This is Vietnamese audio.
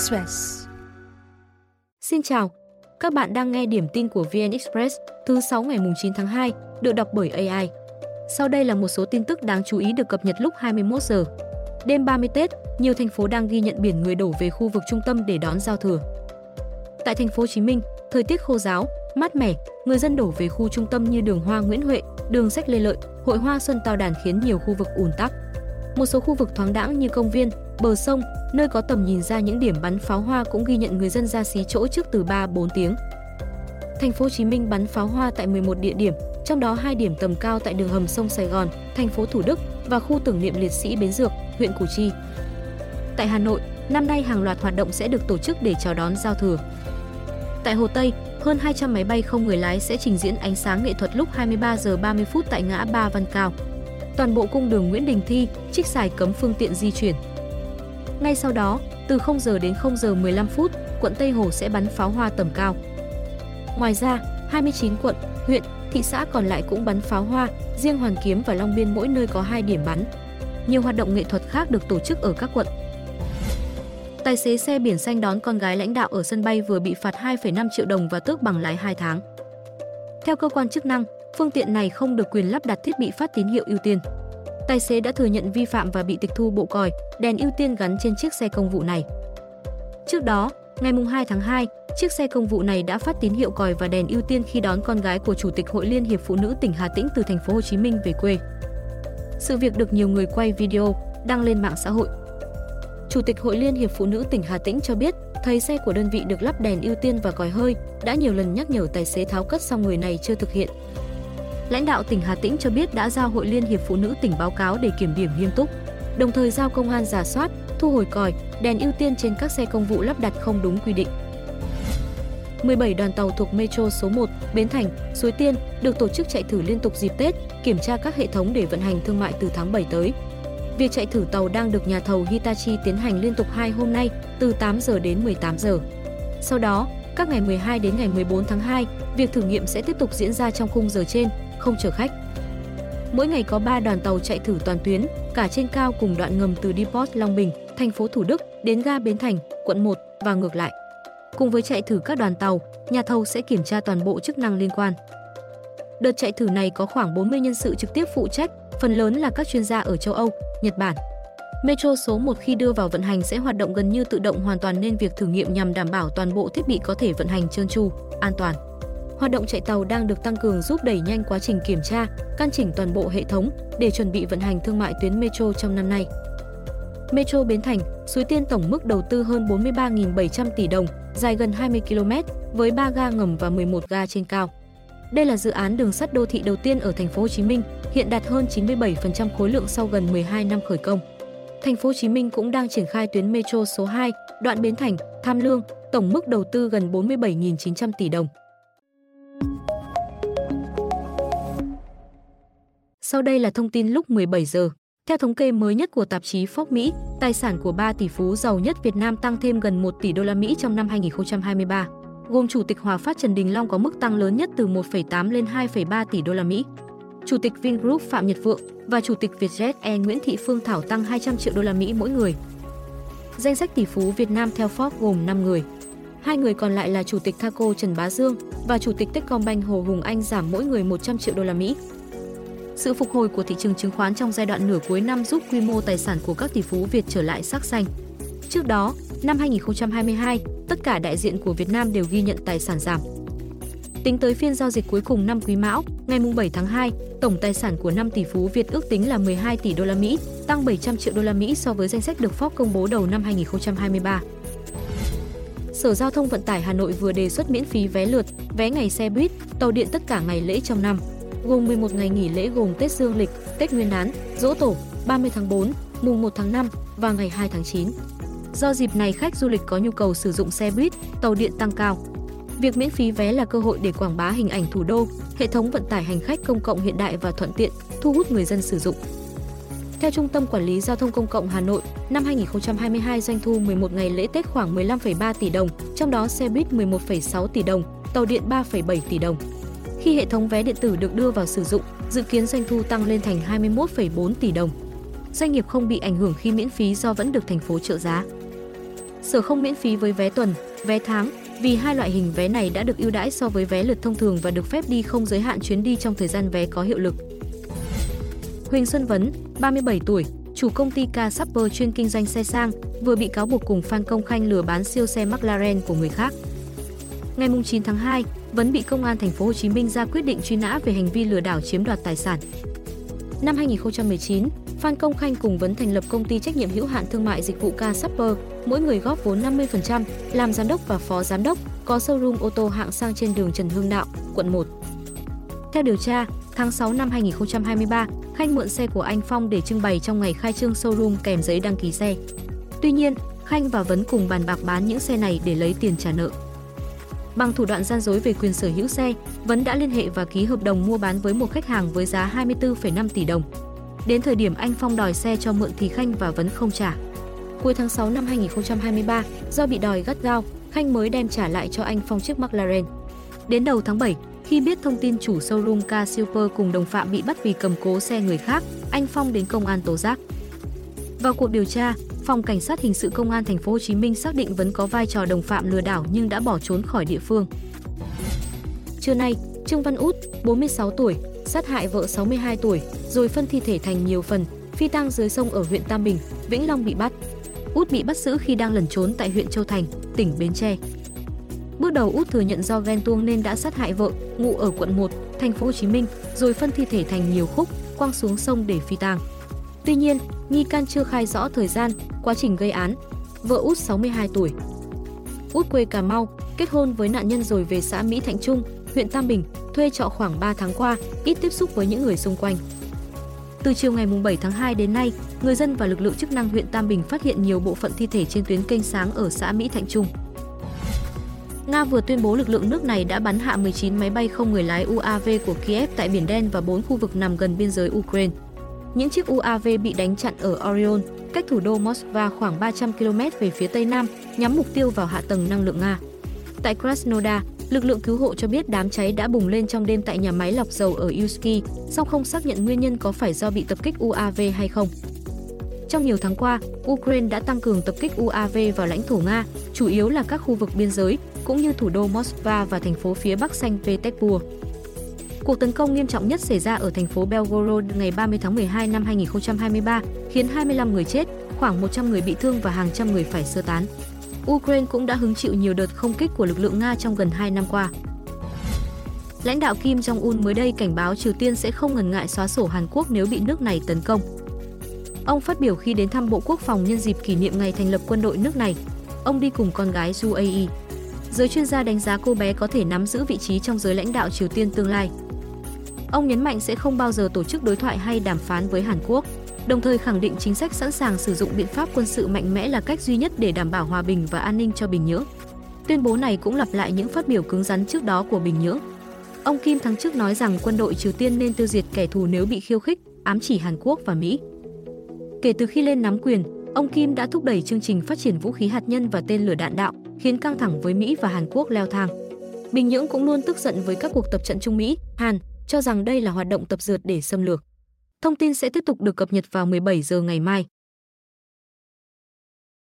Express. Xin chào, các bạn đang nghe điểm tin của VN Express thứ 6 ngày 9 tháng 2, được đọc bởi AI. Sau đây là một số tin tức đáng chú ý được cập nhật lúc 21 giờ. Đêm 30 Tết, nhiều thành phố đang ghi nhận biển người đổ về khu vực trung tâm để đón giao thừa. Tại thành phố Hồ Chí Minh, thời tiết khô giáo, mát mẻ, người dân đổ về khu trung tâm như đường Hoa Nguyễn Huệ, đường Sách Lê Lợi, hội Hoa Xuân Tao Đàn khiến nhiều khu vực ùn tắc. Một số khu vực thoáng đãng như công viên, bờ sông, nơi có tầm nhìn ra những điểm bắn pháo hoa cũng ghi nhận người dân ra xí chỗ trước từ 3-4 tiếng. Thành phố Hồ Chí Minh bắn pháo hoa tại 11 địa điểm, trong đó hai điểm tầm cao tại đường hầm sông Sài Gòn, thành phố Thủ Đức và khu tưởng niệm liệt sĩ Bến Dược, huyện Củ Chi. Tại Hà Nội, năm nay hàng loạt hoạt động sẽ được tổ chức để chào đón giao thừa. Tại Hồ Tây, hơn 200 máy bay không người lái sẽ trình diễn ánh sáng nghệ thuật lúc 23 giờ 30 phút tại ngã Ba Văn Cao. Toàn bộ cung đường Nguyễn Đình Thi, trích xài cấm phương tiện di chuyển. Ngay sau đó, từ 0 giờ đến 0 giờ 15 phút, quận Tây Hồ sẽ bắn pháo hoa tầm cao. Ngoài ra, 29 quận, huyện, thị xã còn lại cũng bắn pháo hoa, riêng Hoàn Kiếm và Long Biên mỗi nơi có 2 điểm bắn. Nhiều hoạt động nghệ thuật khác được tổ chức ở các quận. Tài xế xe biển xanh đón con gái lãnh đạo ở sân bay vừa bị phạt 2,5 triệu đồng và tước bằng lái 2 tháng. Theo cơ quan chức năng, phương tiện này không được quyền lắp đặt thiết bị phát tín hiệu ưu tiên. Tài xế đã thừa nhận vi phạm và bị tịch thu bộ còi, đèn ưu tiên gắn trên chiếc xe công vụ này. Trước đó, ngày 2 tháng 2, chiếc xe công vụ này đã phát tín hiệu còi và đèn ưu tiên khi đón con gái của Chủ tịch Hội Liên hiệp Phụ nữ tỉnh Hà Tĩnh từ thành phố Hồ Chí Minh về quê. Sự việc được nhiều người quay video, đăng lên mạng xã hội. Chủ tịch Hội Liên hiệp Phụ nữ tỉnh Hà Tĩnh cho biết, thấy xe của đơn vị được lắp đèn ưu tiên và còi hơi, đã nhiều lần nhắc nhở tài xế tháo cất song người này chưa thực hiện. Lãnh đạo tỉnh Hà Tĩnh cho biết đã giao Hội Liên hiệp Phụ nữ tỉnh báo cáo để kiểm điểm nghiêm túc, đồng thời giao công an giả soát, thu hồi còi, đèn ưu tiên trên các xe công vụ lắp đặt không đúng quy định. 17 đoàn tàu thuộc Metro số 1, Bến Thành, Suối Tiên được tổ chức chạy thử liên tục dịp Tết, kiểm tra các hệ thống để vận hành thương mại từ tháng 7 tới. Việc chạy thử tàu đang được nhà thầu Hitachi tiến hành liên tục 2 hôm nay, từ 8 giờ đến 18 giờ. Sau đó, các ngày 12 đến ngày 14 tháng 2, việc thử nghiệm sẽ tiếp tục diễn ra trong khung giờ trên, không chở khách. Mỗi ngày có 3 đoàn tàu chạy thử toàn tuyến, cả trên cao cùng đoạn ngầm từ Depot Long Bình, thành phố Thủ Đức đến ga Bến Thành, quận 1 và ngược lại. Cùng với chạy thử các đoàn tàu, nhà thầu sẽ kiểm tra toàn bộ chức năng liên quan. Đợt chạy thử này có khoảng 40 nhân sự trực tiếp phụ trách, phần lớn là các chuyên gia ở châu Âu, Nhật Bản. Metro số 1 khi đưa vào vận hành sẽ hoạt động gần như tự động hoàn toàn nên việc thử nghiệm nhằm đảm bảo toàn bộ thiết bị có thể vận hành trơn tru, an toàn. Hoạt động chạy tàu đang được tăng cường giúp đẩy nhanh quá trình kiểm tra, căn chỉnh toàn bộ hệ thống để chuẩn bị vận hành thương mại tuyến Metro trong năm nay. Metro Bến Thành, Suối Tiên tổng mức đầu tư hơn 43.700 tỷ đồng, dài gần 20 km, với 3 ga ngầm và 11 ga trên cao. Đây là dự án đường sắt đô thị đầu tiên ở thành phố Hồ Chí Minh, hiện đạt hơn 97% khối lượng sau gần 12 năm khởi công. Thành phố Hồ Chí Minh cũng đang triển khai tuyến metro số 2, đoạn Bến Thành, Tham Lương, tổng mức đầu tư gần 47.900 tỷ đồng. Sau đây là thông tin lúc 17 giờ. Theo thống kê mới nhất của tạp chí Forbes Mỹ, tài sản của 3 tỷ phú giàu nhất Việt Nam tăng thêm gần 1 tỷ đô la Mỹ trong năm 2023, gồm Chủ tịch Hòa Phát Trần Đình Long có mức tăng lớn nhất từ 1,8 lên 2,3 tỷ đô la Mỹ. Chủ tịch Vingroup Phạm Nhật Vượng và Chủ tịch Vietjet Air Nguyễn Thị Phương Thảo tăng 200 triệu đô la Mỹ mỗi người. Danh sách tỷ phú Việt Nam theo Forbes gồm 5 người. Hai người còn lại là Chủ tịch Thaco Trần Bá Dương và Chủ tịch Techcombank Hồ Hùng Anh giảm mỗi người 100 triệu đô la Mỹ. Sự phục hồi của thị trường chứng khoán trong giai đoạn nửa cuối năm giúp quy mô tài sản của các tỷ phú Việt trở lại sắc xanh. Trước đó, năm 2022, tất cả đại diện của Việt Nam đều ghi nhận tài sản giảm. Tính tới phiên giao dịch cuối cùng năm Quý Mão, ngày 7 tháng 2, tổng tài sản của 5 tỷ phú Việt ước tính là 12 tỷ đô la Mỹ, tăng 700 triệu đô la Mỹ so với danh sách được Forbes công bố đầu năm 2023. Sở Giao thông Vận tải Hà Nội vừa đề xuất miễn phí vé lượt, vé ngày xe buýt, tàu điện tất cả ngày lễ trong năm gồm 11 ngày nghỉ lễ gồm Tết Dương lịch, Tết Nguyên đán, Dỗ Tổ, 30 tháng 4, mùng 1 tháng 5 và ngày 2 tháng 9. Do dịp này khách du lịch có nhu cầu sử dụng xe buýt, tàu điện tăng cao. Việc miễn phí vé là cơ hội để quảng bá hình ảnh thủ đô, hệ thống vận tải hành khách công cộng hiện đại và thuận tiện, thu hút người dân sử dụng. Theo Trung tâm Quản lý Giao thông Công cộng Hà Nội, năm 2022 doanh thu 11 ngày lễ Tết khoảng 15,3 tỷ đồng, trong đó xe buýt 11,6 tỷ đồng, tàu điện 3,7 tỷ đồng. Khi hệ thống vé điện tử được đưa vào sử dụng, dự kiến doanh thu tăng lên thành 21,4 tỷ đồng. Doanh nghiệp không bị ảnh hưởng khi miễn phí do vẫn được thành phố trợ giá. Sở không miễn phí với vé tuần, vé tháng, vì hai loại hình vé này đã được ưu đãi so với vé lượt thông thường và được phép đi không giới hạn chuyến đi trong thời gian vé có hiệu lực. Huỳnh Xuân Vấn, 37 tuổi, chủ công ty Car Supper chuyên kinh doanh xe sang, vừa bị cáo buộc cùng Phan Công Khanh lừa bán siêu xe McLaren của người khác. Ngày 9 tháng 2, Vấn bị công an thành phố Hồ Chí Minh ra quyết định truy nã về hành vi lừa đảo chiếm đoạt tài sản. Năm 2019, Phan Công Khanh cùng Vấn thành lập công ty trách nhiệm hữu hạn thương mại dịch vụ Car Supper, mỗi người góp vốn 50%, làm giám đốc và phó giám đốc, có showroom ô tô hạng sang trên đường Trần Hưng Đạo, quận 1. Theo điều tra, tháng 6 năm 2023, Khanh mượn xe của anh Phong để trưng bày trong ngày khai trương showroom kèm giấy đăng ký xe. Tuy nhiên, Khanh và Vấn cùng bàn bạc bán những xe này để lấy tiền trả nợ. Bằng thủ đoạn gian dối về quyền sở hữu xe, Vấn đã liên hệ và ký hợp đồng mua bán với một khách hàng với giá 24,5 tỷ đồng. Đến thời điểm anh Phong đòi xe cho mượn thì Khanh và Vấn không trả. Cuối tháng 6 năm 2023, do bị đòi gắt gao, Khanh mới đem trả lại cho anh Phong chiếc McLaren. Đến đầu tháng 7, khi biết thông tin chủ showroom Car Super cùng đồng phạm bị bắt vì cầm cố xe người khác, anh Phong đến công an tố giác. Vào cuộc điều tra, Phòng Cảnh sát hình sự Công an thành phố Hồ Chí Minh xác định vẫn có vai trò đồng phạm lừa đảo nhưng đã bỏ trốn khỏi địa phương. Trưa nay, Trương Văn Út, 46 tuổi, sát hại vợ 62 tuổi, rồi phân thi thể thành nhiều phần, phi tang dưới sông ở huyện Tam Bình, Vĩnh Long bị bắt. Út bị bắt giữ khi đang lẩn trốn tại huyện Châu Thành, tỉnh Bến Tre. Bước đầu Út thừa nhận do ghen tuông nên đã sát hại vợ, ngụ ở quận 1, thành phố Hồ Chí Minh, rồi phân thi thể thành nhiều khúc, quăng xuống sông để phi tang. Tuy nhiên, nghi can chưa khai rõ thời gian, quá trình gây án. Vợ Út 62 tuổi. Út quê Cà Mau, kết hôn với nạn nhân rồi về xã Mỹ Thạnh Trung, huyện Tam Bình, thuê trọ khoảng 3 tháng qua, ít tiếp xúc với những người xung quanh. Từ chiều ngày 7 tháng 2 đến nay, người dân và lực lượng chức năng huyện Tam Bình phát hiện nhiều bộ phận thi thể trên tuyến kênh sáng ở xã Mỹ Thạnh Trung. Nga vừa tuyên bố lực lượng nước này đã bắn hạ 19 máy bay không người lái UAV của Kiev tại Biển Đen và 4 khu vực nằm gần biên giới Ukraine. Những chiếc UAV bị đánh chặn ở Orion, cách thủ đô Moscow khoảng 300 km về phía tây nam, nhắm mục tiêu vào hạ tầng năng lượng Nga. Tại Krasnodar, lực lượng cứu hộ cho biết đám cháy đã bùng lên trong đêm tại nhà máy lọc dầu ở Yusky, song không xác nhận nguyên nhân có phải do bị tập kích UAV hay không. Trong nhiều tháng qua, Ukraine đã tăng cường tập kích UAV vào lãnh thổ Nga, chủ yếu là các khu vực biên giới, cũng như thủ đô Moscow và thành phố phía bắc Saint Petersburg. Cuộc tấn công nghiêm trọng nhất xảy ra ở thành phố Belgorod ngày 30 tháng 12 năm 2023, khiến 25 người chết, khoảng 100 người bị thương và hàng trăm người phải sơ tán. Ukraine cũng đã hứng chịu nhiều đợt không kích của lực lượng Nga trong gần 2 năm qua. Lãnh đạo Kim Jong-un mới đây cảnh báo Triều Tiên sẽ không ngần ngại xóa sổ Hàn Quốc nếu bị nước này tấn công. Ông phát biểu khi đến thăm Bộ Quốc phòng nhân dịp kỷ niệm ngày thành lập quân đội nước này. Ông đi cùng con gái UAE. Giới chuyên gia đánh giá cô bé có thể nắm giữ vị trí trong giới lãnh đạo Triều Tiên tương lai. Ông nhấn mạnh sẽ không bao giờ tổ chức đối thoại hay đàm phán với Hàn Quốc, đồng thời khẳng định chính sách sẵn sàng sử dụng biện pháp quân sự mạnh mẽ là cách duy nhất để đảm bảo hòa bình và an ninh cho Bình Nhưỡng. Tuyên bố này cũng lặp lại những phát biểu cứng rắn trước đó của Bình Nhưỡng. Ông Kim tháng trước nói rằng quân đội Triều Tiên nên tiêu diệt kẻ thù nếu bị khiêu khích, ám chỉ Hàn Quốc và Mỹ. Kể từ khi lên nắm quyền, ông Kim đã thúc đẩy chương trình phát triển vũ khí hạt nhân và tên lửa đạn đạo, khiến căng thẳng với Mỹ và Hàn Quốc leo thang. Bình Nhưỡng cũng luôn tức giận với các cuộc tập trận Trung Mỹ, Hàn, cho rằng đây là hoạt động tập dượt để xâm lược. Thông tin sẽ tiếp tục được cập nhật vào 17 giờ ngày mai.